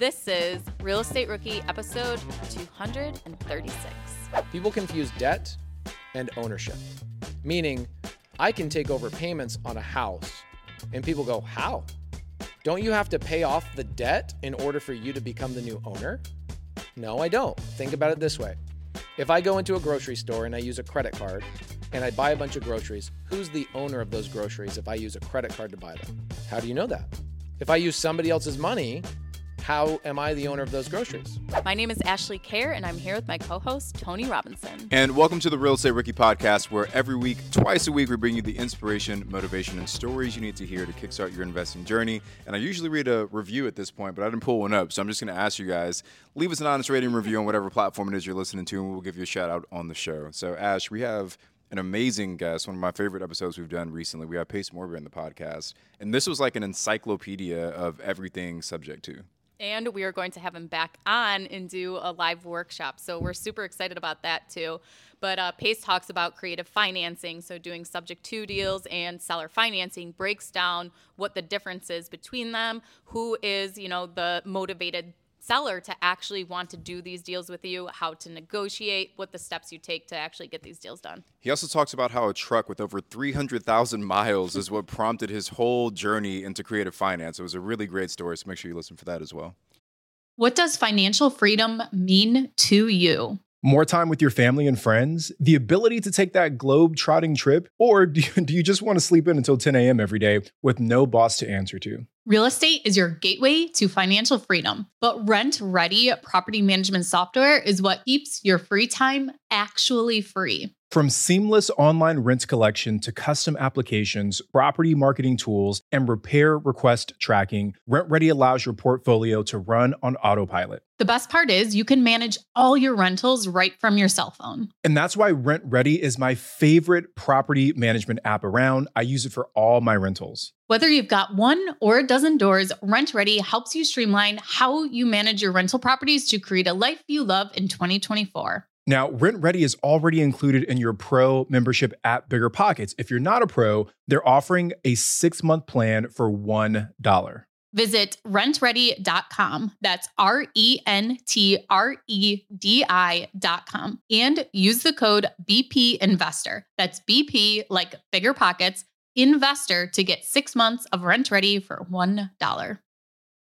This is Real Estate Rookie episode 236. People confuse debt and ownership, meaning I can take over payments on a house, and people go, How? Don't you have to pay off the debt in order for you to become the new owner? No, I don't. Think about it this way if I go into a grocery store and I use a credit card and I buy a bunch of groceries, who's the owner of those groceries if I use a credit card to buy them? How do you know that? If I use somebody else's money, how am I the owner of those groceries? My name is Ashley Kerr, and I'm here with my co host, Tony Robinson. And welcome to the Real Estate Rookie Podcast, where every week, twice a week, we bring you the inspiration, motivation, and stories you need to hear to kickstart your investing journey. And I usually read a review at this point, but I didn't pull one up. So I'm just going to ask you guys leave us an honest rating review on whatever platform it is you're listening to, and we'll give you a shout out on the show. So, Ash, we have an amazing guest, one of my favorite episodes we've done recently. We have Pace Morby in the podcast, and this was like an encyclopedia of everything subject to. And we are going to have him back on and do a live workshop. So we're super excited about that too. But uh, Pace talks about creative financing, so doing subject to deals and seller financing, breaks down what the difference is between them, who is, you know, the motivated seller to actually want to do these deals with you, how to negotiate, what the steps you take to actually get these deals done. He also talks about how a truck with over 300,000 miles is what prompted his whole journey into creative finance. It was a really great story, so make sure you listen for that as well. What does financial freedom mean to you? More time with your family and friends, the ability to take that globe trotting trip, or do you, do you just want to sleep in until 10 a.m. every day with no boss to answer to? Real estate is your gateway to financial freedom, but RentRedi property management software is what keeps your free time actually free. From seamless online rent collection to custom applications, property marketing tools, and repair request tracking, RentRedi allows your portfolio to run on autopilot. The best part is you can manage all your rentals right from your cell phone. And that's why RentRedi is my favorite property management app around. I use it for all my rentals. Whether you've got one or a dozen doors, RentRedi helps you streamline how you manage your rental properties to create a life you love in 2024. Now, RentRedi is already included in your pro membership at Bigger Pockets. If you're not a pro, they're offering a six month plan for $1. Visit rentredi.com. That's R E N T R E D I.com. And use the code BP Investor. That's BP, like Bigger Pockets, Investor to get six months of RentRedi for $1.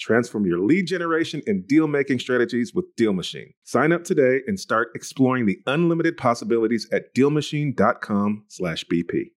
Transform your lead generation and deal making strategies with Deal Machine. Sign up today and start exploring the unlimited possibilities at dealmachine.com/bp.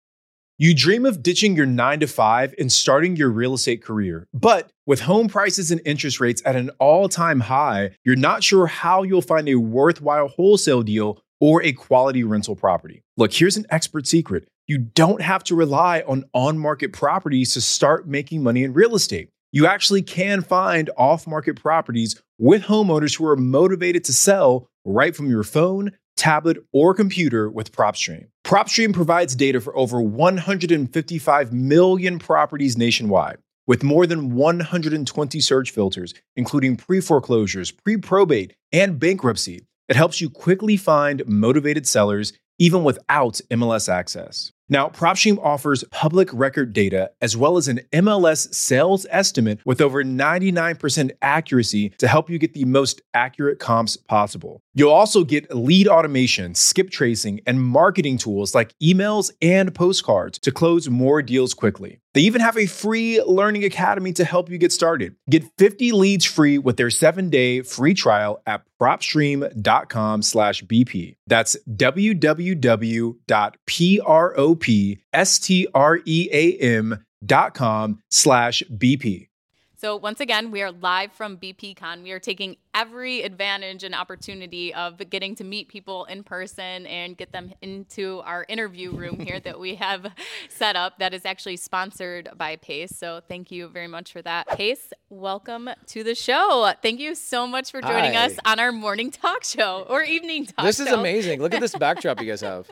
You dream of ditching your nine to five and starting your real estate career. But with home prices and interest rates at an all time high, you're not sure how you'll find a worthwhile wholesale deal or a quality rental property. Look, here's an expert secret you don't have to rely on on market properties to start making money in real estate you actually can find off market properties with homeowners who are motivated to sell right from your phone, tablet, or computer with PropStream. PropStream provides data for over 155 million properties nationwide. With more than 120 search filters, including pre foreclosures, pre probate, and bankruptcy, it helps you quickly find motivated sellers even without MLS access. Now, PropStream offers public record data as well as an MLS sales estimate with over 99% accuracy to help you get the most accurate comps possible. You'll also get lead automation, skip tracing, and marketing tools like emails and postcards to close more deals quickly. They even have a free learning academy to help you get started. Get 50 leads free with their 7-day free trial at propstream.com slash BP. That's www.propstream.com slash BP. So once again, we are live from BPCon. We are taking every advantage and opportunity of getting to meet people in person and get them into our interview room here that we have set up that is actually sponsored by Pace. So thank you very much for that. Pace, welcome to the show. Thank you so much for joining Hi. us on our morning talk show or evening talk show. This is amazing. Look at this backdrop you guys have.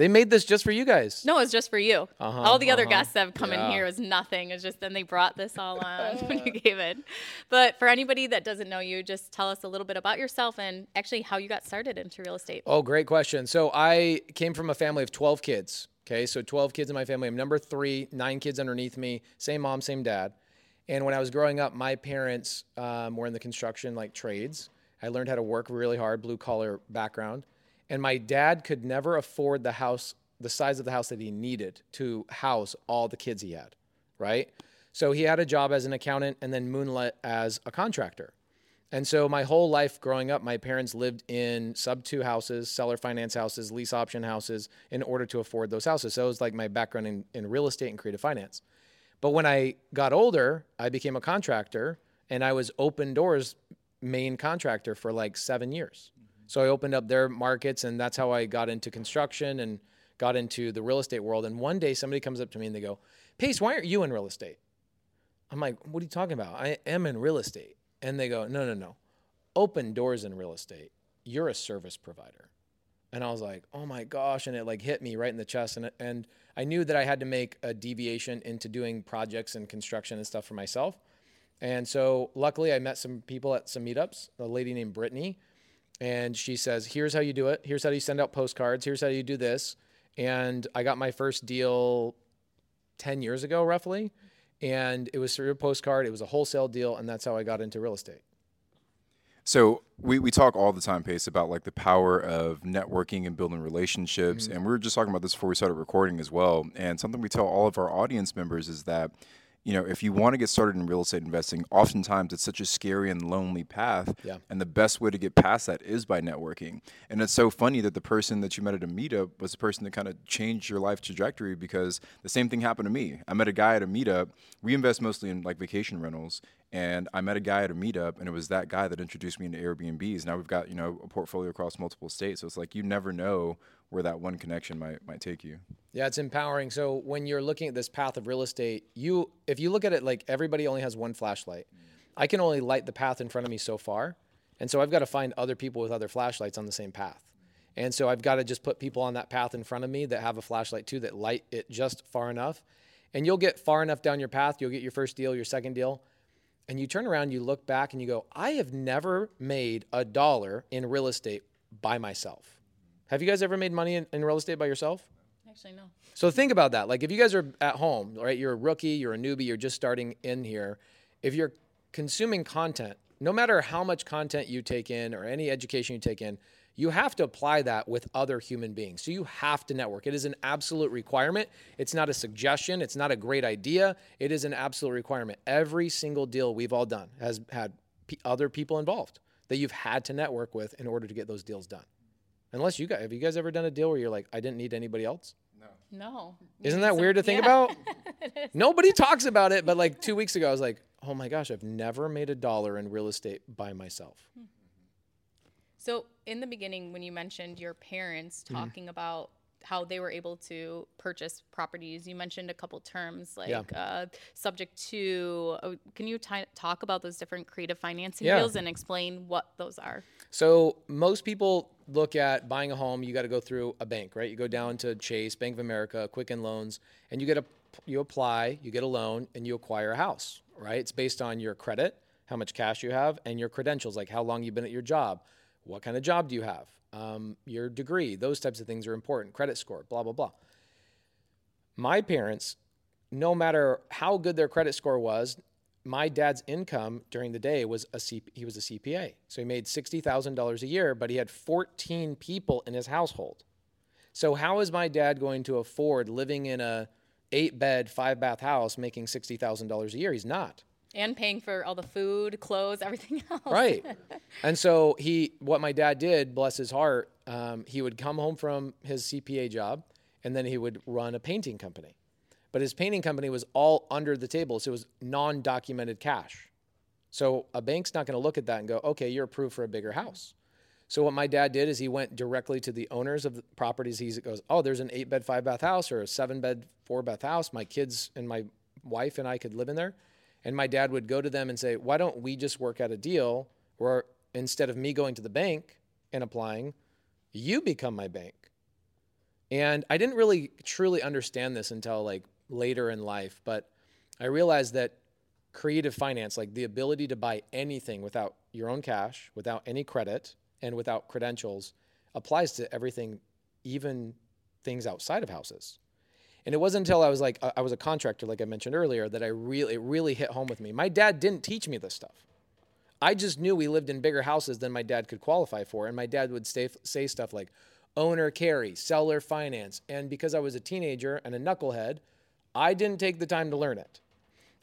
They made this just for you guys. No, it's just for you. Uh-huh, all the other uh-huh. guests that have come in Yeah. here is nothing. It's just then they brought this all on when you gave it. But for anybody that doesn't know you, just tell us a little bit about yourself and actually how you got started into real estate. Oh, great question. So I came from a family of 12 kids. Okay, so 12 kids in my family. I'm number three, nine kids underneath me, same mom, same dad. And when I was growing up, my parents um, were in the construction like trades. I learned how to work really hard, blue collar background. And my dad could never afford the house, the size of the house that he needed to house all the kids he had, right? So he had a job as an accountant and then moonlit as a contractor. And so my whole life growing up, my parents lived in sub two houses, seller finance houses, lease option houses in order to afford those houses. So it was like my background in, in real estate and creative finance. But when I got older, I became a contractor and I was Opendoor's main contractor for like seven years. So I opened up their markets and that's how I got into construction and got into the real estate world. And one day somebody comes up to me and they go, Pace, why aren't you in real estate? I'm like, what are you talking about? I am in real estate. And they go, no, no, no. Opendoor's in real estate. You're a service provider. And I was like, oh my gosh. And it like hit me right in the chest. And, and I knew that I had to make a deviation into doing projects and construction and stuff for myself. And so luckily I met some people at some meetups, a lady named Brittany. And she says, here's how you do it. Here's how you send out postcards. Here's how you do this. And I got my first deal 10 years ago, roughly. And it was through a postcard. It was a wholesale deal. And that's how I got into real estate. So we, we talk all the time, Pace, about like the power of networking and building relationships. Mm-hmm. And we were just talking about this before we started recording as well. And something we tell all of our audience members is that, you know, if you want to get started in real estate investing, oftentimes it's such a scary and lonely path. Yeah. And the best way to get past that is by networking. And it's so funny that the person that you met at a meetup was the person that kind of changed your life trajectory because the same thing happened to me. I met a guy at a meetup. We invest mostly in like vacation rentals. And I met a guy at a meetup, and it was that guy that introduced me into Airbnbs. Now we've got you know a portfolio across multiple states, so it's like you never know where that one connection might might take you. Yeah, it's empowering. So when you're looking at this path of real estate, you if you look at it like everybody only has one flashlight. I can only light the path in front of me so far. And so I've got to find other people with other flashlights on the same path. And so I've got to just put people on that path in front of me that have a flashlight too that light it just far enough. And you'll get far enough down your path, you'll get your first deal, your second deal, and you turn around, you look back and you go, I have never made a dollar in real estate by myself. Have you guys ever made money in, in real estate by yourself? Actually, no. So think about that. Like if you guys are at home, right? You're a rookie, you're a newbie, you're just starting in here. If you're consuming content, no matter how much content you take in or any education you take in, you have to apply that with other human beings. So you have to network. It is an absolute requirement. It's not a suggestion. It's not a great idea. It is an absolute requirement. Every single deal we've all done has had p- other people involved that you've had to network with in order to get those deals done. Unless you guys, have you guys ever done a deal where you're like, I didn't need anybody else? No. No. Isn't that weird to think about? Nobody talks about it, but like two weeks ago, I was like, oh my gosh, I've never made a dollar in real estate by myself. So, in the beginning, when you mentioned your parents Mm-hmm. talking about how they were able to purchase properties, you mentioned a couple terms like Yeah. uh, subject to. Uh, can you ti talk about those different creative financing Yeah. deals and explain what those are? So most people look at buying a home, you got to go through a bank, right? You go down to Chase, Bank of America, Quicken Loans, and you get a you apply, you get a loan, and you acquire a house, right? It's based on your credit, how much cash you have, and your credentials, like how long you've been at your job, what kind of job do you have, um, your degree, those types of things are important, credit score, blah blah blah. My parents, no matter how good their credit score was, my dad's income during the day was a C- he was a CPA. So he made $60,000 a year, but he had 14 people in his household. So how is my dad going to afford living in a 8-bed, 5-bath house making $60,000 a year? He's not. And paying for all the food, clothes, everything else. Right. and so he, what my dad did, bless his heart, um, he would come home from his CPA job and then he would run a painting company. But his painting company was all under the table, so it was non documented cash. So a bank's not going to look at that and go, okay, you're approved for a bigger house. So what my dad did is he went directly to the owners of the properties. He goes, oh, there's an eight bed, five bath house or a seven bed, four bath house. My kids and my wife and I could live in there. And my dad would go to them and say, why don't we just work out a deal where instead of me going to the bank and applying, you become my bank. And I didn't really truly understand this until like later in life, but I realized that creative finance, like the ability to buy anything without your own cash, without any credit, and without credentials, applies to everything, even things outside of houses. And it wasn't until I was like uh, I was a contractor, like I mentioned earlier, that I really it really hit home with me. My dad didn't teach me this stuff. I just knew we lived in bigger houses than my dad could qualify for, and my dad would say, say stuff like owner carry, seller finance, and because I was a teenager and a knucklehead, I didn't take the time to learn it.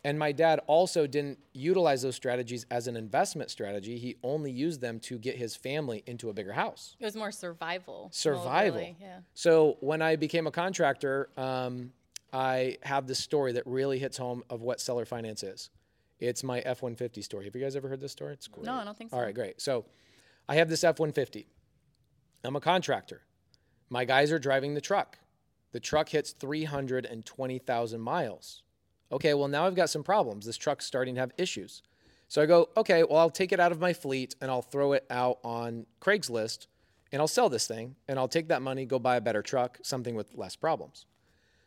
And my dad also didn't utilize those strategies as an investment strategy. He only used them to get his family into a bigger house. It was more survival. Survival. Really, yeah. So when I became a contractor, um, I have this story that really hits home of what seller finance is. It's my F 150 story. Have you guys ever heard this story? It's great. No, I don't think so. All right, great. So I have this F 150. I'm a contractor. My guys are driving the truck. The truck hits 320,000 miles. Okay, well, now I've got some problems. This truck's starting to have issues. So I go, okay, well, I'll take it out of my fleet and I'll throw it out on Craigslist and I'll sell this thing and I'll take that money, go buy a better truck, something with less problems.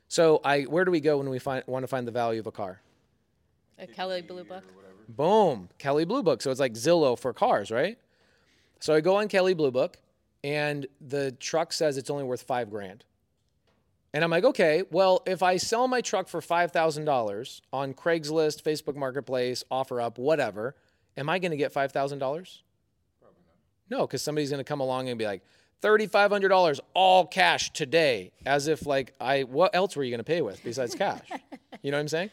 So I, where do we go when we find, want to find the value of a car? A Kelley Blue Book. Boom, Kelley Blue Book. So it's like Zillow for cars, right? So I go on Kelley Blue Book and the truck says it's only worth five grand. And I'm like, okay, well, if I sell my truck for $5,000 on Craigslist, Facebook Marketplace, OfferUp, whatever, am I going to get $5,000? Probably not. No, because somebody's going to come along and be like, $3,500 all cash today, as if like I, what else were you going to pay with besides cash? you know what I'm saying?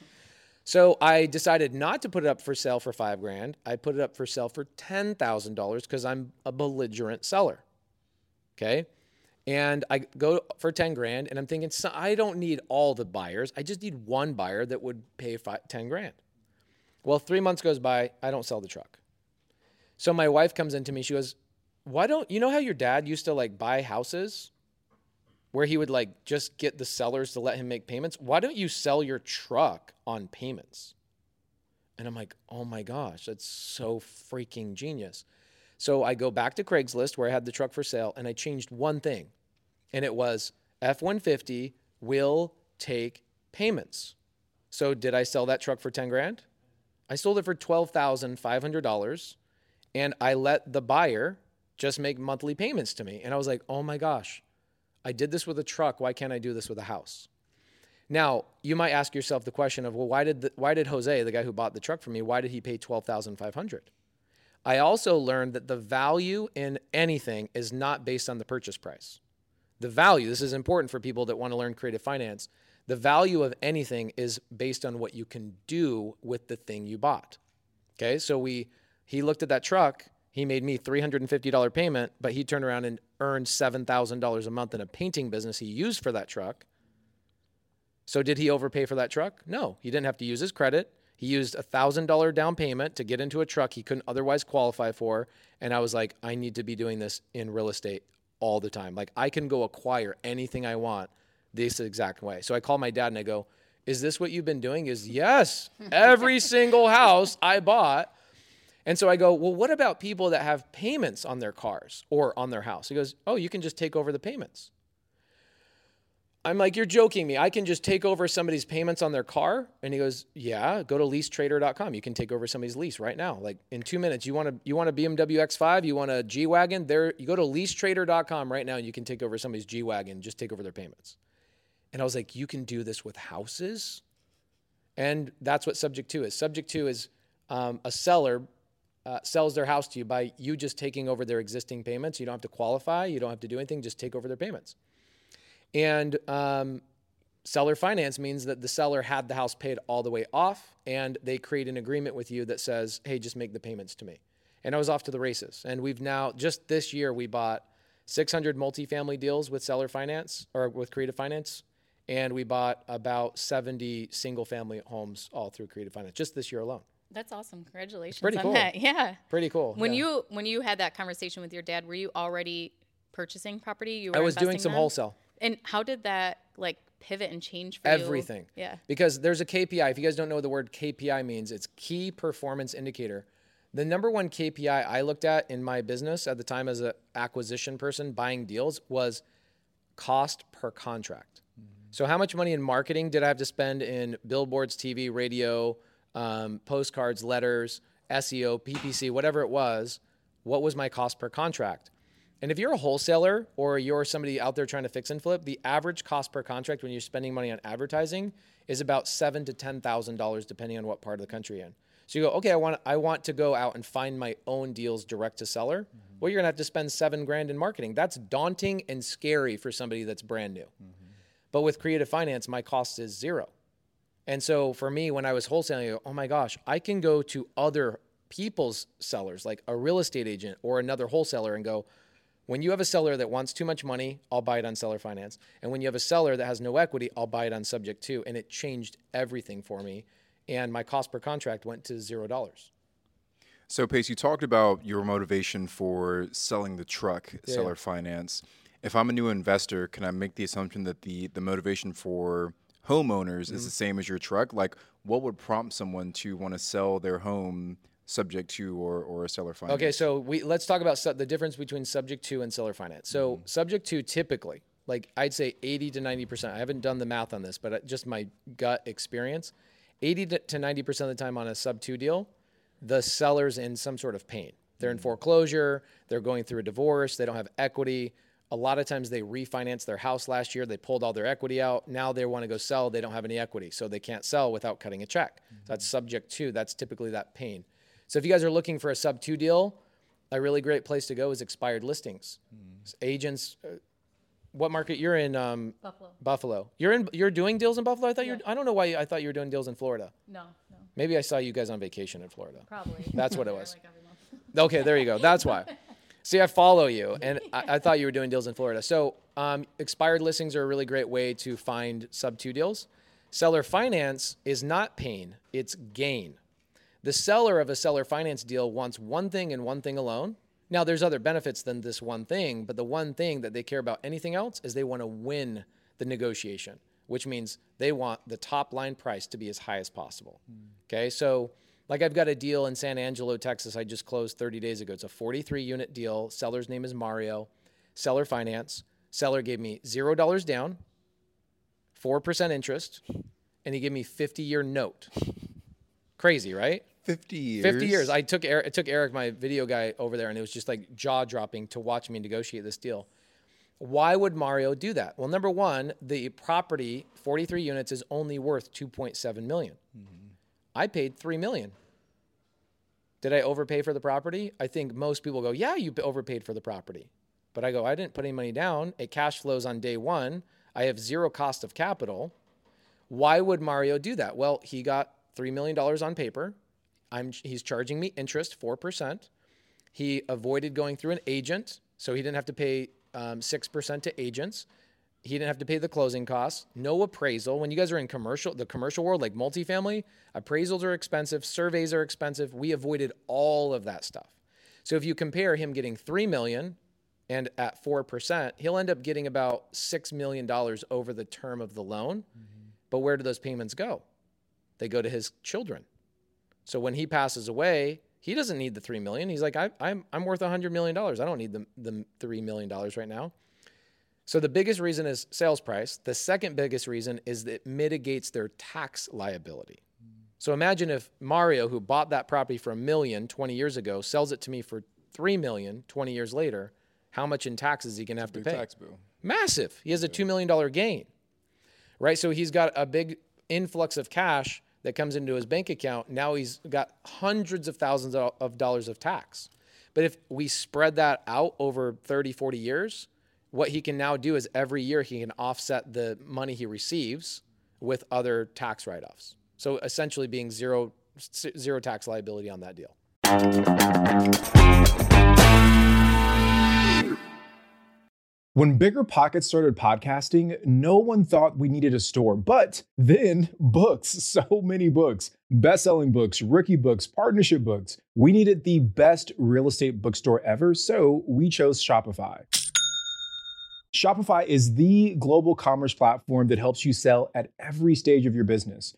So I decided not to put it up for sale for five grand. I put it up for sale for $10,000 because I'm a belligerent seller. Okay. And I go for 10 grand and I'm thinking, so I don't need all the buyers. I just need one buyer that would pay five, 10 grand. Well, three months goes by, I don't sell the truck. So my wife comes into me, she goes, Why don't you know how your dad used to like buy houses where he would like just get the sellers to let him make payments? Why don't you sell your truck on payments? And I'm like, Oh my gosh, that's so freaking genius. So I go back to Craigslist where I had the truck for sale and I changed one thing and it was F 150 will take payments. So did I sell that truck for 10 grand? I sold it for $12,500 and I let the buyer just make monthly payments to me. And I was like, oh my gosh, I did this with a truck. Why can't I do this with a house? Now, you might ask yourself the question of, well, why did, the, why did Jose, the guy who bought the truck for me, why did he pay 12500 I also learned that the value in anything is not based on the purchase price the value, this is important for people that want to learn creative finance. The value of anything is based on what you can do with the thing you bought. Okay, so we he looked at that truck, he made me $350 payment, but he turned around and earned $7,000 a month in a painting business he used for that truck. So did he overpay for that truck? No, he didn't have to use his credit. He used a $1,000 down payment to get into a truck he couldn't otherwise qualify for. And I was like, I need to be doing this in real estate all the time. Like I can go acquire anything I want this exact way. So I call my dad and I go, "Is this what you've been doing?" Is yes. Every single house I bought. And so I go, "Well, what about people that have payments on their cars or on their house?" He goes, "Oh, you can just take over the payments." I'm like, you're joking me. I can just take over somebody's payments on their car? And he goes, yeah, go to leasetrader.com. You can take over somebody's lease right now. Like in two minutes, you want to you want a BMW X5, you want a G-Wagon, there you go to leasetrader.com right now and you can take over somebody's G-Wagon, just take over their payments. And I was like, you can do this with houses? And that's what subject to is. Subject to is um, a seller uh, sells their house to you by you just taking over their existing payments. You don't have to qualify, you don't have to do anything, just take over their payments. And um, seller finance means that the seller had the house paid all the way off and they create an agreement with you that says, hey, just make the payments to me. And I was off to the races. And we've now, just this year, we bought 600 multifamily deals with seller finance or with creative finance. And we bought about 70 single family homes all through creative finance just this year alone. That's awesome. Congratulations pretty on cool. that. Yeah. Pretty cool. When yeah. you when you had that conversation with your dad, were you already purchasing property? You were I was doing some then? wholesale. And how did that like pivot and change for you? Everything. Yeah. Because there's a KPI. If you guys don't know what the word KPI means, it's key performance indicator. The number one KPI I looked at in my business at the time as an acquisition person buying deals was cost per contract. So, how much money in marketing did I have to spend in billboards, TV, radio, um, postcards, letters, SEO, PPC, whatever it was? What was my cost per contract? And if you're a wholesaler or you're somebody out there trying to fix and flip, the average cost per contract when you're spending money on advertising is about seven to ten thousand dollars, depending on what part of the country you're in. So you go, okay, I want I want to go out and find my own deals direct to seller. Mm-hmm. Well, you're gonna have to spend seven grand in marketing. That's daunting and scary for somebody that's brand new. Mm-hmm. But with creative finance, my cost is zero. And so for me, when I was wholesaling, I go, oh my gosh, I can go to other people's sellers, like a real estate agent or another wholesaler, and go, when you have a seller that wants too much money, I'll buy it on seller finance. And when you have a seller that has no equity, I'll buy it on subject to. And it changed everything for me. And my cost per contract went to zero dollars. So, Pace, you talked about your motivation for selling the truck, seller finance. If I'm a new investor, can I make the assumption that the the motivation for homeowners is mm-hmm. the same as your truck? Like, what would prompt someone to want to sell their home subject to or, or a seller finance? Okay, so we let's talk about su- the difference between subject to and seller finance. So mm-hmm. subject to typically, like I'd say 80 to 90 percent. I haven't done the math on this, but uh, just my gut experience, 80 to- to 90 percent of the time on a sub two deal, the seller's in some sort of pain. They're in mm-hmm. foreclosure. They're going through a divorce. They don't have equity. A lot of times they refinanced their house last year. They pulled all their equity out. Now they want to go sell. They don't have any equity, so they can't sell without cutting a check. Mm-hmm. That's subject to. That's typically that pain. So if you guys are looking for a sub two deal, a really great place to go is expired listings. Agents, uh, what market you're in? Um, Buffalo. Buffalo. You're in. You're doing deals in Buffalo. I thought you're. I don't know why I thought you were doing deals in Florida. No, no, Maybe I saw you guys on vacation in Florida. probably. That's what it was. like. Okay, there you go. That's why. See, I follow you, and I, I thought you were doing deals in Florida. So, um, expired listings are a really great way to find sub two deals. Seller finance is not pain; it's gain. The seller of a seller finance deal wants one thing and one thing alone. Now, there's other benefits than this one thing, but the one thing that they care about anything else is they want to win the negotiation, which means they want the top line price to be as high as possible. Hmm. Okay, so like I've got a deal in San Angelo, Texas, I just closed 30 days ago. It's a 43 unit deal. Seller's name is Mario. Seller finance. Seller gave me $0 down, 4% interest, and he gave me 50 year note. Crazy, right? 50 years. 50 years. I took Eric, I took Eric, my video guy, over there, and it was just like jaw dropping to watch me negotiate this deal. Why would Mario do that? Well, number one, the property, 43 units, is only worth 2.7 million. Mm-hmm. I paid 3 million. Did I overpay for the property? I think most people go, yeah, you overpaid for the property. But I go, I didn't put any money down. It cash flows on day one. I have zero cost of capital. Why would Mario do that? Well, he got $3 million on paper. I'm, he's charging me interest, 4%. He avoided going through an agent, so he didn't have to pay um, 6% to agents. He didn't have to pay the closing costs. No appraisal. When you guys are in commercial, the commercial world, like multifamily, appraisals are expensive, surveys are expensive. We avoided all of that stuff. So if you compare him getting 3 million and at 4%, he'll end up getting about $6 million over the term of the loan. But where do those payments go? They go to his children. So when he passes away, he doesn't need the three million. He's like, I, I'm I'm worth a hundred million dollars. I don't need the the three million dollars right now. So the biggest reason is sales price. The second biggest reason is that it mitigates their tax liability. So imagine if Mario, who bought that property for a million 20 years ago, sells it to me for three million 20 years later. How much in taxes is he gonna have to pay? tax bill. Massive. He has a $2 million gain, right? So he's got a big influx of cash that comes into his bank account. Now he's got hundreds of thousands of dollars of tax. But if we spread that out over 30, 40 years, what he can now do is every year he can offset the money he receives with other tax write-offs. So essentially being zero zero tax liability on that deal. When Bigger Pockets started podcasting, no one thought we needed a store, but then books, so many books, best selling books, rookie books, partnership books. We needed the best real estate bookstore ever, so we chose Shopify. Shopify is the global commerce platform that helps you sell at every stage of your business.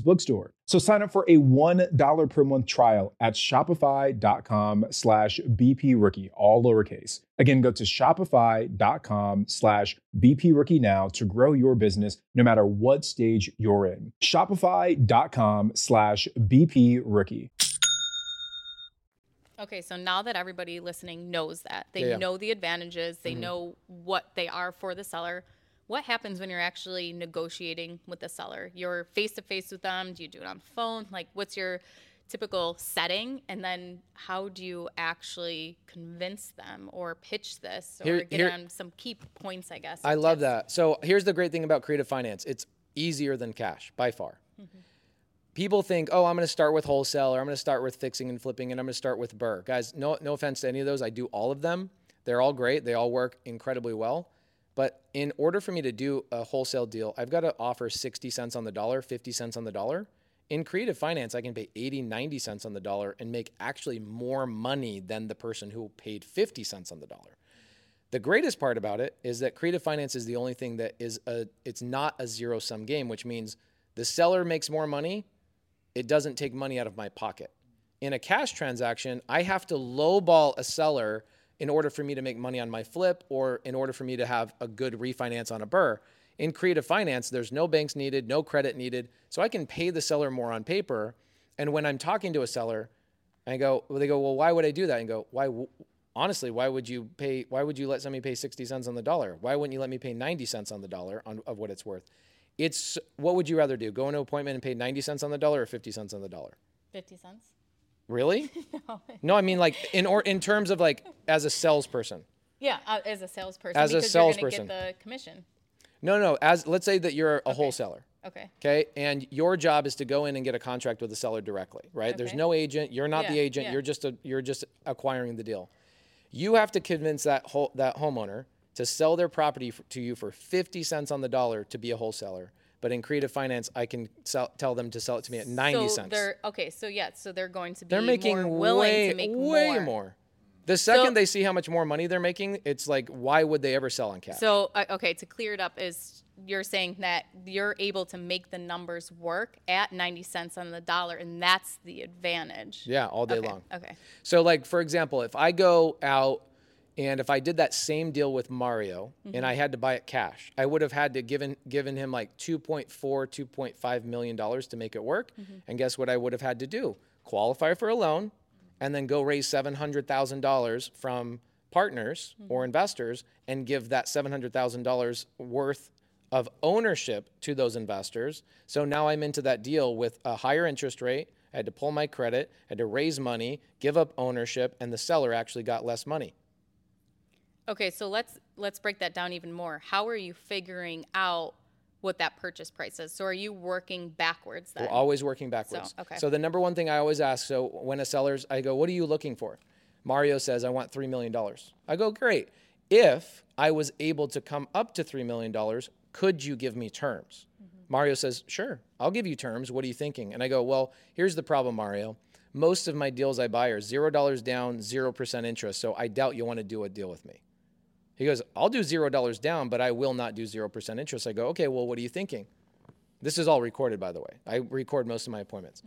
bookstore. So sign up for a $1 per month trial at shopify.com slash BP rookie, all lowercase. Again, go to shopify.com slash BP rookie now to grow your business no matter what stage you're in. Shopify.com slash BP rookie. Okay, so now that everybody listening knows that, they Yeah, yeah. know the advantages, they mm-hmm. know what they are for the seller. What happens when you're actually negotiating with the seller? You're face to face with them. Do you do it on the phone? Like, what's your typical setting? And then how do you actually convince them or pitch this or Here- get here- on some key points, I guess? I love tips? that. So here's the great thing about creative finance. It's easier than cash by far. Mm-hmm. People think, oh, I'm going to start with wholesale or I'm going to start with fixing and flipping and I'm going to start with BRRRR. Guys, no, no offense to any of those. I do all of them. They're all great. They all work incredibly well. But in order for me to do a wholesale deal, I've got to offer 60 cents on the dollar, 50 cents on the dollar. In creative finance, I can pay 80, 90 cents on the dollar and make actually more money than the person who paid 50 cents on the dollar. The greatest part about it is that creative finance is the only thing that is a it's not a zero sum game, which means the seller makes more money, it doesn't take money out of my pocket. In a cash transaction, I have to lowball a seller in order for me to make money on my flip or in order for me to have a good refinance on a BRRRR. In creative finance, there's no banks needed, no credit needed, so I can pay the seller more on paper. And when I'm talking to a seller, I go, well, they go, well, why would I do that? And go, why? Honestly, why would you pay? Why would you let somebody pay 60 cents on the dollar? Why wouldn't you let me pay 90 cents on the dollar on, of what it's worth? It's what would you rather do? Go into an appointment and pay 90 cents on the dollar or 50 cents on the dollar? 50 cents? Really? no. I mean like in or in terms of like as a salesperson. Yeah, uh, as a salesperson. As a because you're salesperson. going to get the commission. No, no. As let's say that you're a wholesaler. Okay. Okay. And your job is to go in and get a contract with the seller directly, right? There's no agent. You're not the agent. yeah. You're just a you're just acquiring the deal. You have to convince that whole, that homeowner to sell their property f- to you for 50 cents on the dollar to be a wholesaler. But in creative finance, I can sell, tell them to sell it to me at 90 so cents. They're, okay, so yeah, so they're going to be They're making more willing way, to make way more. more. The second they see how much more money they're making, it's like, why would they ever sell on cash? So uh, okay, to clear it up is you're saying that you're able to make the numbers work at 90 cents on the dollar and that's the advantage. yeah, all day okay. long. Okay. So, like for example, if I go out and if I did that same deal with Mario and I mm-hmm. had to buy it cash, I would have had to given given him like 2.4, 2.5 million dollars to make it work. Mm-hmm. And guess what I would have had to do? Qualify for a loan and then go raise $700,000 from partners mm-hmm. or investors and give that $700,000 worth of ownership to those investors. So now I'm into that deal with a higher interest rate. I had to pull my credit, I had to raise money, give up ownership, and the seller actually got less money. Okay, so let's let's break that down even more. How are you figuring out what that purchase price is? So are you working backwards then? We're always working backwards. okay. So the number one thing I always ask, so when a seller's, I go, what are you looking for? Mario says, I want $3 million. I go, great. If I was able to come up to $3 million, could you give me terms? Mm-hmm. Mario says, sure, I'll give you terms. What are you thinking? And I go, well, here's the problem, Mario. Most of my deals I buy are $0 down, 0% interest. So I doubt you want to do a deal with me. He goes, I'll do $0 down, but I will not do 0% interest. I go, okay, well, what are you thinking? This is all recorded, by the way. I record most of my appointments.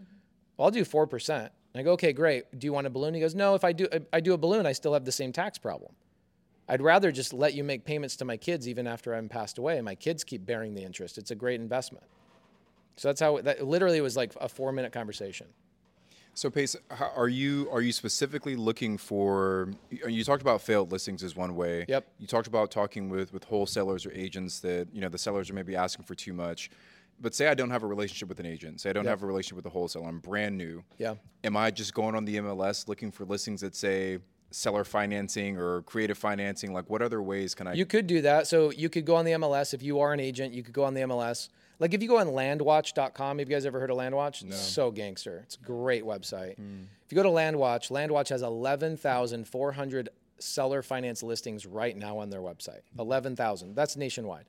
Well, I'll do 4%. And I go, okay, great. Do you want a balloon? He goes, no, if I do, I do a balloon, I still have the same tax problem. I'd rather just let you make payments to my kids even after I'm passed away and my kids keep bearing the interest. It's a great investment. So that's how that literally was like a four minute conversation. So Pace, how, are you are you specifically looking for? You you talked about failed listings as one way. Yep. You talked about talking with with wholesalers or agents that you know the sellers are maybe asking for too much. But say I don't have a relationship with an agent. Say I don't Yep. have a relationship with a wholesaler. I'm brand new. Yeah. Am I just going on the MLS looking for listings that say seller financing or creative financing? Like, what other ways can I? You could do that. So you could go on the MLS if you are an agent. You could go on the MLS. Like if you go on landwatch.com, have you guys ever heard of Landwatch? No. So gangster. It's a great website. Hmm. If you go to Landwatch, Landwatch has 11,400 seller finance listings right now on their website. 11,000. That's nationwide.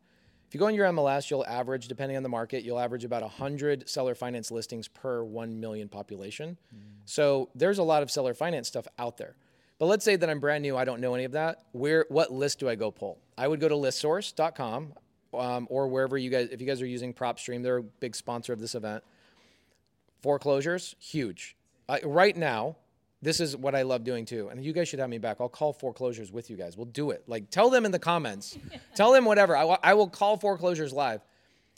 If you go on your MLS, you'll average, depending on the market, you'll average about 100 seller finance listings per 1 million population. Hmm. So there's a lot of seller finance stuff out there. But let's say that I'm brand new, I don't know any of that. Where, what list do I go pull? I would go to listsource.com um, or wherever you guys, if you guys are using PropStream, they're a big sponsor of this event. Foreclosures, huge. Uh, right now, this is what I love doing too. And you guys should have me back. I'll call foreclosures with you guys. We'll do it. Like, tell them in the comments. tell them whatever. I wa- I will call foreclosures live.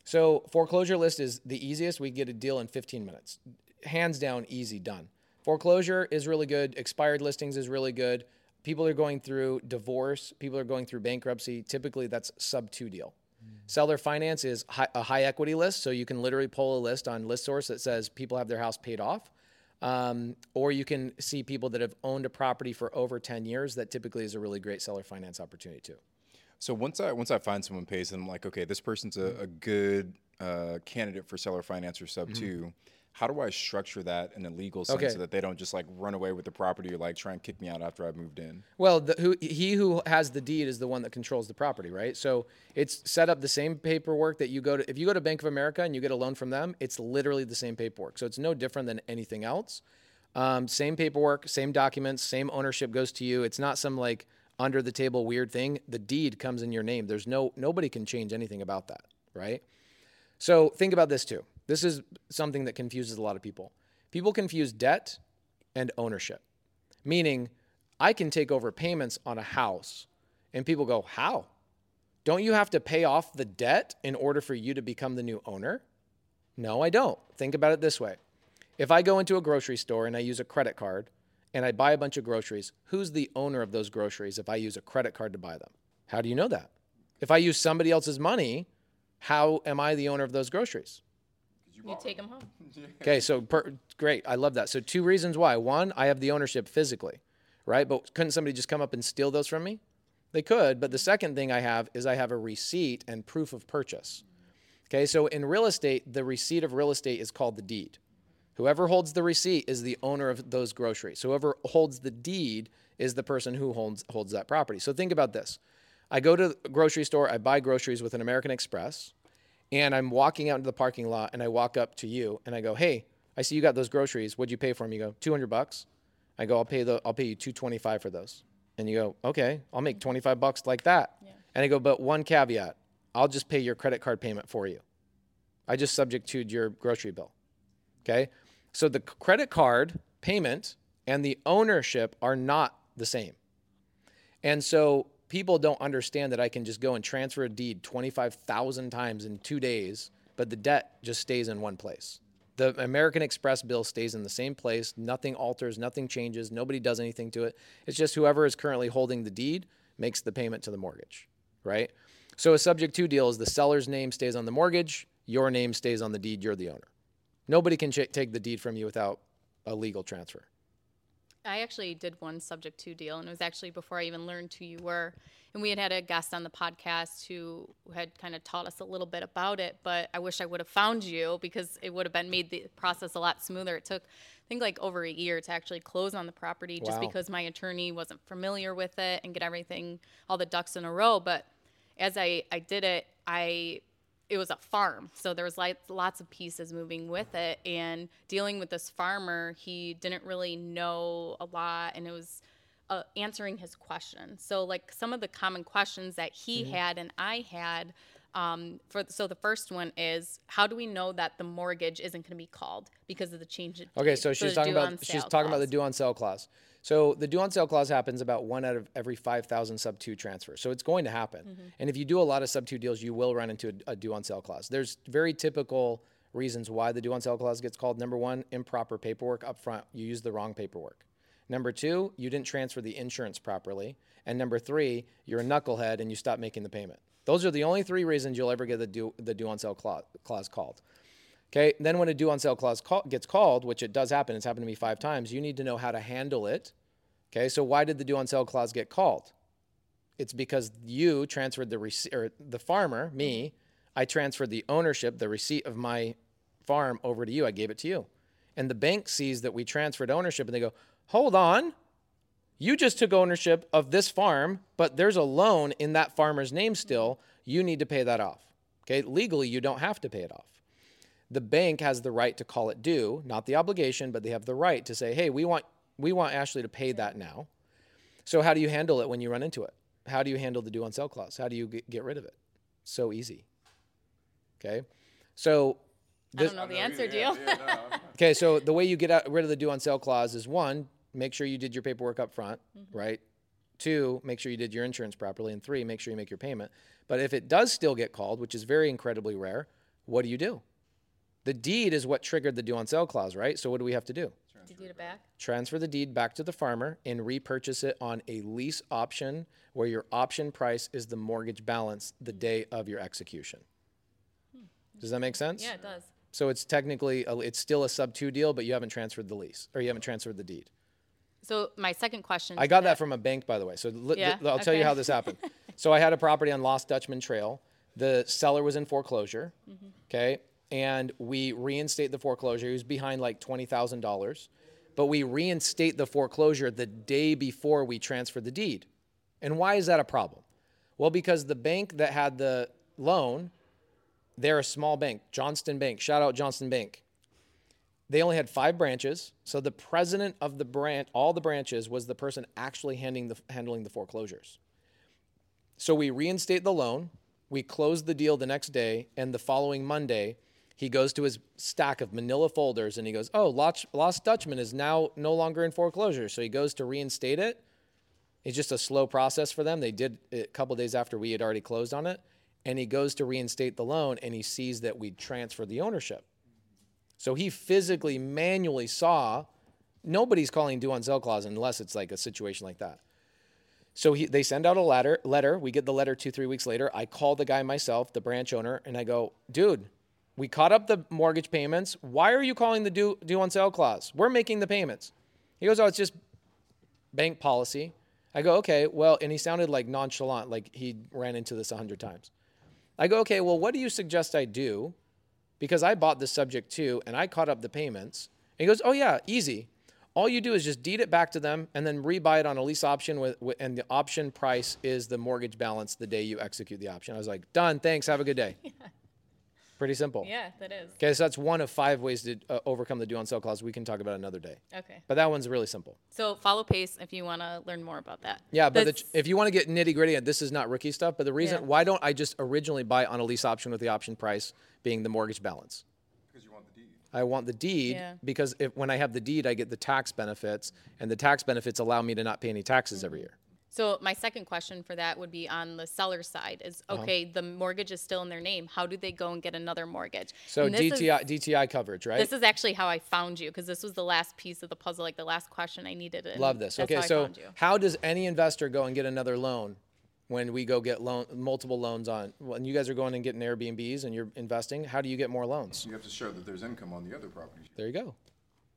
So, foreclosure list is the easiest. We get a deal in 15 minutes. Hands down, easy, done. Foreclosure is really good. Expired listings is really good. People are going through divorce, people are going through bankruptcy. Typically, that's sub two deal. Seller finance is hi- a high equity list, so you can literally pull a list on ListSource that says people have their house paid off. Um, or you can see people that have owned a property for over 10 years. That typically is a really great seller finance opportunity too. So once I once I find someone Pace, and I'm like, okay, this person's a, a good uh, candidate for seller finance or sub two. How do I structure that in a legal sense Okay. so that they don't just like run away with the property or like try and kick me out after I've moved in? Well, the, who, he who has the deed is the one that controls the property, right? So it's set up the same paperwork that you go to. If you go to Bank of America and you get a loan from them, it's literally the same paperwork. So it's no different than anything else. Um, same paperwork, same documents, same ownership goes to you. It's not some like under the table weird thing. The deed comes in your name. There's no nobody can change anything about that, right? So think about this too. This is something that confuses a lot of people. People confuse debt and ownership, meaning I can take over payments on a house, and people go, How? Don't you have to pay off the debt in order for you to become the new owner? No, I don't. Think about it this way if I go into a grocery store and I use a credit card and I buy a bunch of groceries, who's the owner of those groceries if I use a credit card to buy them? How do you know that? If I use somebody else's money, how am I the owner of those groceries? You take them home. Okay, so per, great. I love that. So two reasons why. One, I have the ownership physically, right? But couldn't somebody just come up and steal those from me? They could, but the second thing I have is I have a receipt and proof of purchase. Okay, so in real estate, the receipt of real estate is called the deed. Whoever holds the receipt is the owner of those groceries. So whoever holds the deed is the person who holds holds that property. So think about this. I go to the grocery store, I buy groceries with an American Express, and I'm walking out into the parking lot and I walk up to you and I go, "Hey, I see you got those groceries. What'd you pay for them?" You go, "200 bucks." I go, "I'll pay the I'll pay you 225 for those." And you go, "Okay, I'll make 25 bucks like that." And I go, "But one caveat. I'll just pay your credit card payment for you. I just subject to your grocery bill." Okay? So the credit card payment and the ownership are not the same. And so people don't understand that I can just go and transfer a deed 25,000 times in two days, but the debt just stays in one place. The American Express bill stays in the same place. Nothing alters, nothing changes, nobody does anything to it. It's just whoever is currently holding the deed makes the payment to the mortgage, right? So a subject to deal is the seller's name stays on the mortgage, your name stays on the deed, you're the owner. Nobody can ch- take the deed from you without a legal transfer. I actually did one subject to deal, and it was actually before I even learned who you were. And we had had a guest on the podcast who had kind of taught us a little bit about it, but I wish I would have found you because it would have been made the process a lot smoother. It took, I think, like over a year to actually close on the property just Wow. because my attorney wasn't familiar with it and get everything, all the ducks in a row. But as I, I did it, I it was a farm so there was like lots of pieces moving with it and dealing with this farmer he didn't really know a lot and it was uh, answering his questions so like some of the common questions that he had and i had um, for so the first one is how do we know that the mortgage isn't going to be called because of the change in Okay, so she's talking about she's talking about the clause. due on sale clause. So the due on sale clause happens about one out of every five thousand sub two transfers. So it's going to happen. Mm-hmm. And if you do a lot of sub two deals, you will run into a, a due on sale clause. There's very typical reasons why the due on sale clause gets called. Number one, improper paperwork up front. You used the wrong paperwork. Number two, you didn't transfer the insurance properly. And number three, you're a knucklehead and you stopped making the payment. Those are the only three reasons you'll ever get the due, the due on sale clause, clause called. Okay, then when a due on sale clause call, gets called, which it does happen, it's happened to me five times, you need to know how to handle it. Okay, so why did the due on sale clause get called? It's because you transferred the receipt, or the farmer, me, mm-hmm. I transferred the ownership, the receipt of my farm over to you. I gave it to you. And the bank sees that we transferred ownership and they go, hold on. You just took ownership of this farm, but there's a loan in that farmer's name mm-hmm. still. You need to pay that off. Okay, legally, you don't have to pay it off. The bank has the right to call it due, not the obligation, but they have the right to say, hey, we want, we want Ashley to pay that now. So, how do you handle it when you run into it? How do you handle the due on sale clause? How do you get, get rid of it? So easy. Okay, so I don't know the answer, deal. Okay, so the way you get out, rid of the due on sale clause is one, make sure you did your paperwork up front, mm-hmm. right? Two, make sure you did your insurance properly. And three, make sure you make your payment. But if it does still get called, which is very incredibly rare, what do you do? The deed is what triggered the due on sale clause, right? So what do we have to do? Did you get it back? Transfer the deed back to the farmer and repurchase it on a lease option where your option price is the mortgage balance the day of your execution. Does that make sense? Yeah, it does. So it's technically, a, it's still a sub to deal, but you haven't transferred the lease or you haven't transferred the deed. So my second question. I to got that from a bank, by the way. So li- Yeah, I'll tell you okay. how this happened. so I had a property on Lost Dutchman Trail. The seller was in foreclosure. Mm-hmm. Okay. And we reinstate the foreclosure. He was behind like $20,000. But we reinstate the foreclosure the day before we transfer the deed. And why is that a problem? Well, because the bank that had the loan, they're a small bank, Johnston Bank. Shout out Johnston Bank. They only had five branches, so the president of the branch, all the branches, was the person actually handling the, handling the foreclosures. So we reinstate the loan, we close the deal the next day, and the following Monday, he goes to his stack of manila folders and he goes, Oh, Lost, Dutchman is now no longer in foreclosure. So he goes to reinstate it. It's just a slow process for them. They did it a couple days after we had already closed on it. And he goes to reinstate the loan and he sees that we transferred the ownership. So he physically, manually saw nobody's calling due on sale clause unless it's like a situation like that. So he, they send out a letter. Letter. We get the letter two, three weeks later. I call the guy myself, the branch owner, and I go, "Dude, we caught up the mortgage payments. Why are you calling the due, due on sale clause? We're making the payments." He goes, "Oh, it's just bank policy." I go, "Okay, well," and he sounded like nonchalant, like he ran into this a hundred times. I go, "Okay, well, what do you suggest I do?" Because I bought this subject to, and I caught up the payments. And he goes, "Oh yeah, easy. All you do is just deed it back to them, and then rebuy it on a lease option with, with and the option price is the mortgage balance the day you execute the option." I was like, "Done. Thanks. Have a good day." Pretty simple. Yeah, that is. Okay, so that's one of five ways to uh, overcome the due on sale clause. We can talk about another day, Okay. but that one's really simple. So follow pace if you want to learn more about that. Yeah, but the, That's- if you want to get nitty gritty, and this is not rookie stuff. But the reason Yeah. why don't I just originally buy on a lease option with the option price being the mortgage balance? Because you want the deed. I want the deed Yeah. because if, when I have the deed, I get the tax benefits, and the tax benefits allow me to not pay any taxes every year. So my second question for that would be on the seller side is Uh-huh. okay, the mortgage is still in their name. How do they go and get another mortgage? So And this is- DTI DTI coverage, right? This is actually how I found you because this was the last piece of the puzzle, like the last question I needed. and Love this. That's okay, how I so found you. how does any investor go and get another loan when we go get loan multiple loans on? When you guys are going and getting Airbnbs and you're investing, how do you get more loans? You have to show that there's income on the other properties. There you go.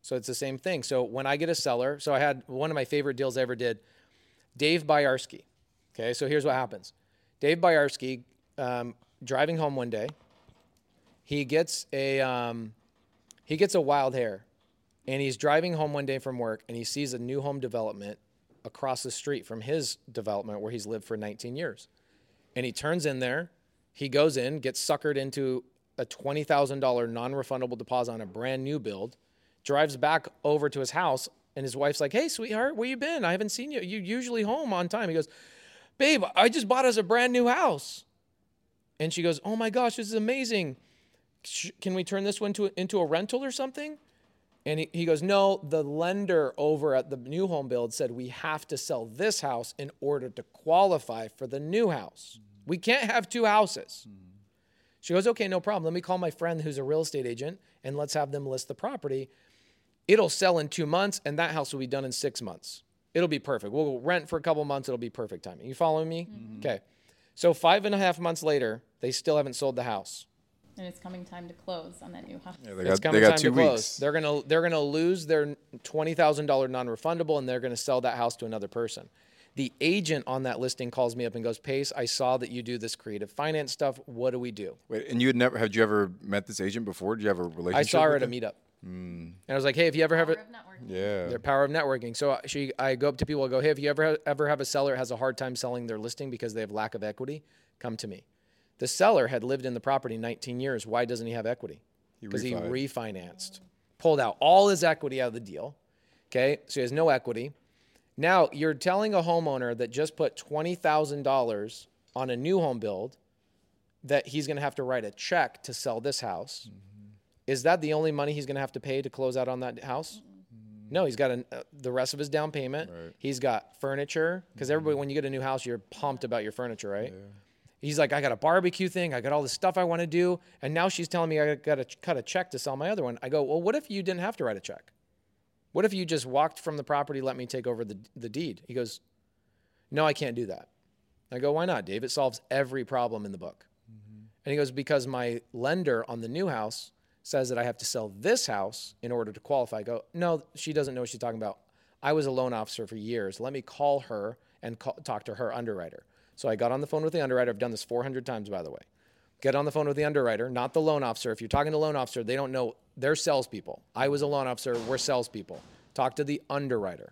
So it's the same thing. So when I get a seller, so I had one of my favorite deals I ever did, Dave Byarski. Okay, so here's what happens. Dave Byarski, um, driving home one day, he gets a um, he gets a wild hair, and he's driving home one day from work, and he sees a new home development across the street from his development where he's lived for 19 years, and he turns in there, he goes in, gets suckered into a $20,000 non-refundable deposit on a brand new build, drives back over to his house, and his wife's like, "Hey, sweetheart, where you been? I haven't seen you. You usually home on time." He goes, "Babe, I just bought us a brand new house." And she goes, "Oh my gosh, this is amazing. Can we turn this one to, into a rental or something?" And he, he goes, No, the lender over at the new home build said we have to sell this house in order to qualify for the new house. We can't have two houses. She goes, okay, no problem. Let me call my friend who's a real estate agent and let's have them list the property. It'll sell in two months and that house will be done in six months. It'll be perfect. We'll rent for a couple months. It'll be perfect timing. You following me? Mm-hmm. Okay. So five and a half months later, they still haven't sold the house. And it's coming time to close on that new house. Yeah, they It's got, coming they got time two to close. weeks. They're gonna they're gonna lose their twenty thousand dollar non refundable, and they're gonna sell that house to another person. The agent on that listing calls me up and goes, "Pace, I saw that you do this creative finance stuff. What do we do?" Wait, and you had never had you ever met this agent before? Did you have a relationship? I saw her with at a him? Meetup, and I was like, "Hey, if you ever have a Yeah. their power of networking," so I- she I go up to people, I go, "Hey, if you ever ever have a seller that has a hard time selling their listing because they have lack of equity, come to me." The seller had lived in the property 19 years. Why doesn't he have equity? Because he refied. refinanced, pulled out all his equity out of the deal. Okay, so he has no equity. Now you're telling a homeowner that just put twenty thousand dollars on a new home build that he's going to have to write a check to sell this house. Mm-hmm. Is that the only money he's going to have to pay to close out on that house? Mm-hmm. No, he's got an, uh, the rest of his down payment. He's got furniture because everybody, mm-hmm. when you get a new house, you're pumped about your furniture, right? He's like, I got a barbecue thing. I got all this stuff I want to do. And now she's telling me I got to cut a check to sell my other one. I go, well, what if you didn't have to write a check? What if you just walked from the property, let me take over the, the deed? He goes, no, I can't do that. I go, why not, Dave? It solves every problem in the book. Mm-hmm. And he goes, because my lender on the new house says that I have to sell this house in order to qualify. I go, no, she doesn't know what she's talking about. I was a loan officer for years. Let me call her and call, talk to her underwriter. So I got on the phone with the underwriter. I've done this 400 times, by the way. Get on the phone with the underwriter, not the loan officer. If you're talking to loan officer, they don't know. They're salespeople. I was a loan officer. We're salespeople. Talk to the underwriter.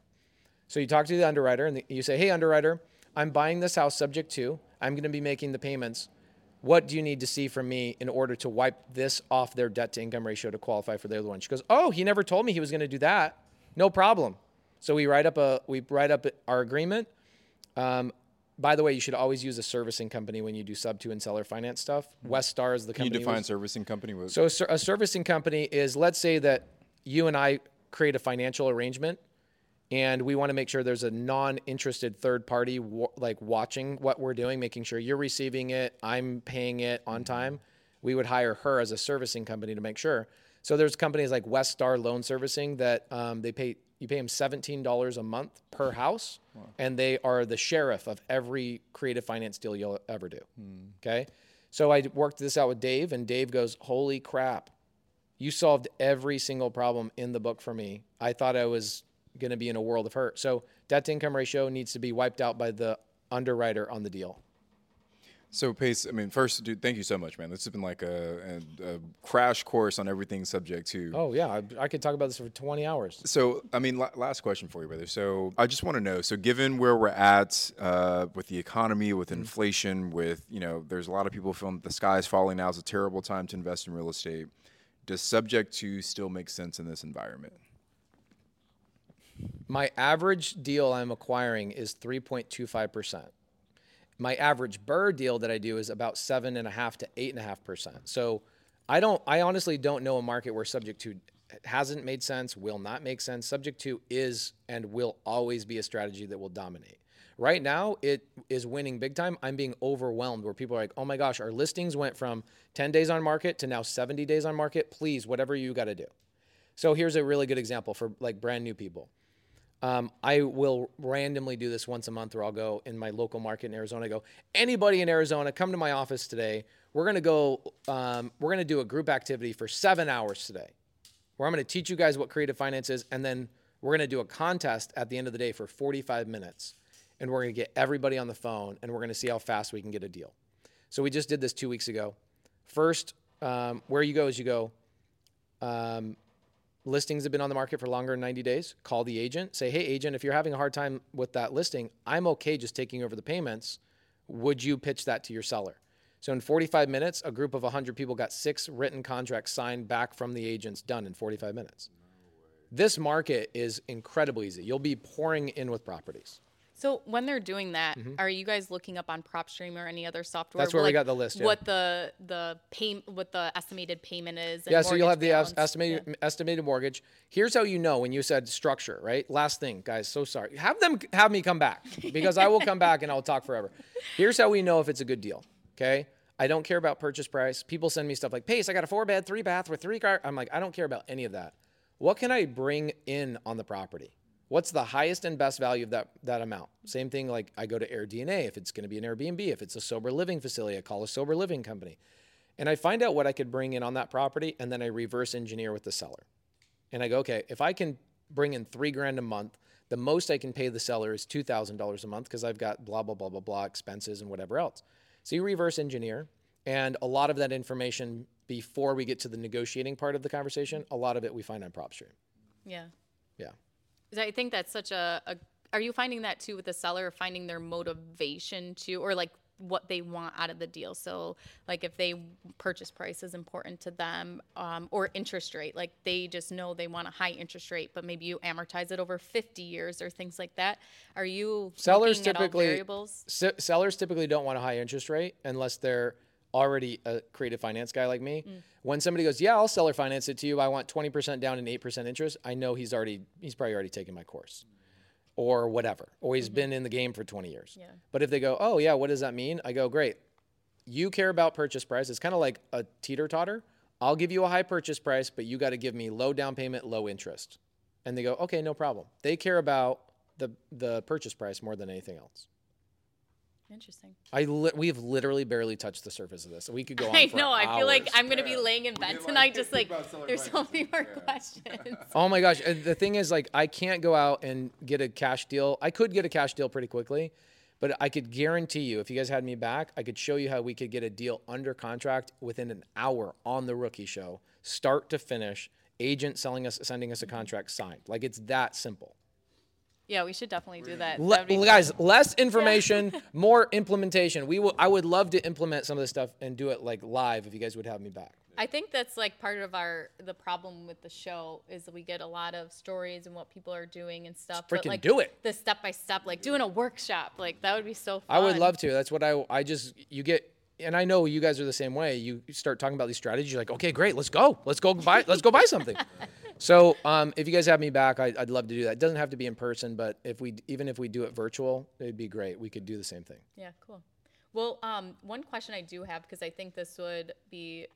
So you talk to the underwriter and you say, "Hey, underwriter, I'm buying this house subject to. I'm going to be making the payments. What do you need to see from me in order to wipe this off their debt to income ratio to qualify for the other one?" She goes, "Oh, he never told me he was going to do that. No problem." So we write up a we write up our agreement. Um, by the way, you should always use a servicing company when you do sub to and seller finance stuff. West Star is the Can you company. define was- servicing company? With, so a, a servicing company is, let's say that you and I create a financial arrangement, and we want to make sure there's a non-interested third party wa- like watching what we're doing, making sure you're receiving it, I'm paying it on mm-hmm. time. We would hire her as a servicing company to make sure. So there's companies like West Star Loan Servicing that um, they pay you pay them seventeen dollars a month per hmm. house, and they are the sheriff of every creative finance deal you'll ever do. Hmm. Okay, so I worked this out with Dave, and Dave goes, "Holy crap, you solved every single problem in the book for me. I thought I was going to be in a world of hurt. So debt to income ratio needs to be wiped out by the underwriter on the deal. so Pace, I mean, first, dude, thank you so much, man. This has been like a, a, a crash course on everything subject to. Oh yeah, I, I could talk about this for 20 hours. So, I mean, la- last question for you, brother. So, I just want to know. So, given where we're at uh, with the economy, with Mm-hmm. inflation, with you know, there's a lot of people feeling the sky is falling. Now is a terrible time to invest in real estate. Does subject to still make sense in this environment? My average deal I'm acquiring is 3.25 percent. My average BRRRR deal that I do is about seven and a half to eight and a half percent. So I don't, I honestly don't know a market where subject to hasn't made sense, will not make sense. Subject to is and will always be a strategy that will dominate. Right now, it is winning big time. I'm being overwhelmed where people are like, oh my gosh, our listings went from 10 days on market to now 70 days on market. Please, whatever you got to do. So here's a really good example for like brand new people. Um, I will randomly do this once a month where I'll go in my local market in Arizona. I go, anybody in Arizona, come to my office today. We're to go, um, we're to do a group activity for seven hours today where I'm to teach you guys what creative finance is. And then we're to do a contest at the end of the day for 45 minutes. And we're to get everybody on the phone and we're to see how fast we can get a deal. So we just did this two weeks ago. First, um, where you go is you go, um, listings have been on the market for longer than 90 days, call the agent, say, hey, agent, if you're having a hard time with that listing, I'm okay just taking over the payments. Would you pitch that to your seller? So in 45 minutes, a group of 100 people got six written contracts signed back from the agents done in 45 minutes. This market is incredibly easy. You'll be pouring in with properties. So when they're doing that, are you guys looking up on PropStream or any other software? Mm-hmm. That's where we got the list, yeah. What the the pay what the estimated payment is? and Yeah, so you'll have the estimated estimated mortgage. Here's how you know when you said structure, right? Last thing, guys, so sorry. Have them have me come back because I will come back and I'll talk forever. Here's how we know if it's a good deal. Okay? I don't care about purchase price. People send me stuff like, Pace, I got a four bed, three bath with three car. I'm like, I don't care about any of that. What can I bring in on the property? What's the highest and best value of that that amount? Same thing like I go to AirDNA if it's going to be an Airbnb, if it's a sober living facility, I call a sober living company. And I find out what I could bring in on that property and then I reverse engineer with the seller. And I go, okay, if I can bring in 3 grand a month, the most I can pay the seller is $2,000 a month because I've got blah blah blah blah blah expenses and whatever else. So you reverse engineer and a lot of that information before we get to the negotiating part of the conversation, a lot of it we find on PropStream. Yeah. Yeah. 'Cause I think that's such a, a. Are you finding that too with the seller, finding their motivation to, or like what they want out of the deal? So, like if they purchase price is important to them, um, or interest rate, like they just know they want a high interest rate, but maybe you amortize it over 50 years or things like that. Are you Sellers looking at all typically variables? se- sellers typically don't want a high interest rate unless they're already a creative finance guy like me. Mm. When somebody goes, "Yeah, I'll seller finance it to you. I want 20% down and 8% interest." I know he's already he's probably already taken my course. Or whatever. Or he's been in the game for 20 years. Mm-hmm. Yeah. But if they go, "Oh, yeah, what does that mean?" I go, "Great. You care about purchase price. It's kind of like a teeter-totter. I'll give you a high purchase price, but you got to give me low down payment, low interest." And they go, "Okay, no problem." They care about the the purchase price more than anything else. Interesting. I li- we've literally barely touched the surface of this. We could go on I for know. I feel like. I'm gonna be laying in bed tonight, just like there's so many more questions. Oh my gosh! and The thing is, like, I can't go out and get a cash deal. I could get a cash deal pretty quickly, but I could guarantee you, if you guys had me back, I could show you how we could get a deal under contract within an hour on the rookie show, start to finish. Agent selling us, sending us a contract signed. Like it's that simple. Yeah, we should definitely do that. Le- That'd be fun. guys, less information, more implementation. We will. I would love to implement some of this stuff and do it like live if you guys would have me back. I think that's like part of our the problem with the show is that we get a lot of stories and what people are doing and stuff. but Freaking like do it. The step by step, like doing a workshop, like that would be so fun. I would love to. That's what I I just you get and I know you guys are the same way. You start talking about these strategies, you're like, okay, great, let's go. Let's go buy let's go buy something. so um, if you guys have me back, I, I'd love to do that. It doesn't have to be in person, but if we even if we do it virtual, it'd be great. We could do the same thing. Yeah, cool. Well, um, one question I do have because I think this would be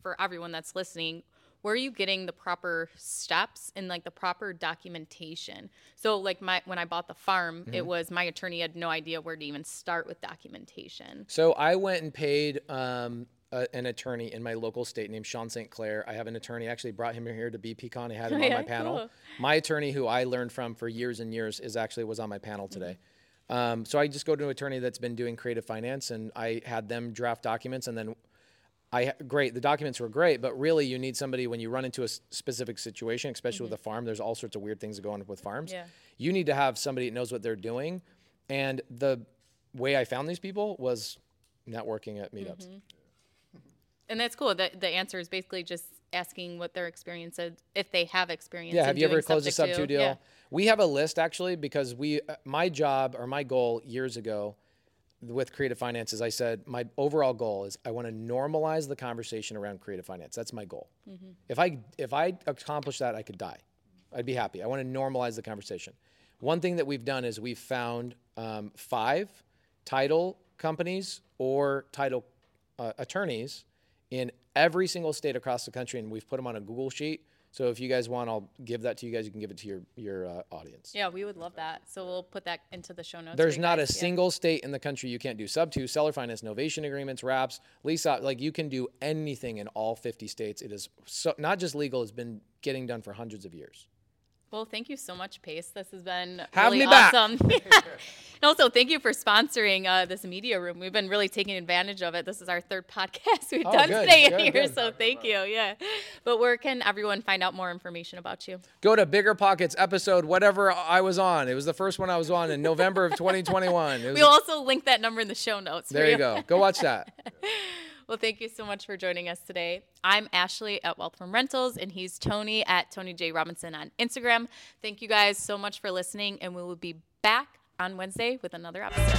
for everyone that's listening. Where are you getting the proper steps and like the proper documentation? So, like my when I bought the farm, it Mm-hmm. was my attorney had no idea where to even start with documentation. So I went and paid um, a, an attorney in my local state named Sean St. Clair. I have an attorney. I actually brought him here to be BPCon. I had him on my panel. cool. My attorney, who I learned from for years and years, is actually was on my panel mm-hmm. today. Um, so I just go to an attorney that's been doing creative finance, and I had them draft documents, and then I great. The documents were great, but really you need somebody when you run into a specific situation, especially with mm-hmm. a farm. There's all sorts of weird things that go on with farms. Yeah. You need to have somebody that knows what they're doing, and the way I found these people was networking at meetups. Mm-hmm. And that's cool. The, the answer is basically just asking what their experience is, if they have experience. Yeah, have you ever closed a sub to deal? Yeah. We have a list actually because we uh, my job or my goal years ago with creative finance is I said my overall goal is I want to normalize the conversation around creative finance. That's my goal. Mm-hmm. If I if I accomplish that, I could die. I'd be happy. I want to normalize the conversation. One thing that we've done is we've found um, five title companies or title uh, attorneys in every single state across the country, and we've put them on a Google sheet. So if you guys want, I'll give that to you guys. You can give it to your your uh, audience. Yeah, we would love that. So we'll put that into the show notes. There's not a. Yeah. single state in the country you can't do sub to, seller finance, novation agreements, wraps, lease out. Like you can do anything in all 50 states. It is so, not just legal; it's been getting done for hundreds of years. Well, thank you so much, Pace. This has been Have really me back. awesome. and also, thank you for sponsoring uh, this media room. We've been really taking advantage of it. This is our third podcast we've Oh, done good, today in here, good. so thank you. Yeah, but where can everyone find out more information about you? Go to Bigger Pockets episode, whatever I was on. It was the first one I was on in November of 2021. We'll also link that number in the show notes. there you go. Go watch that. Well, thank you so much for joining us today. I'm Ashley at Wealth from Rentals, and he's Tony at Tony J Robinson on Instagram. Thank you guys so much for listening, and we will be back on Wednesday with another episode.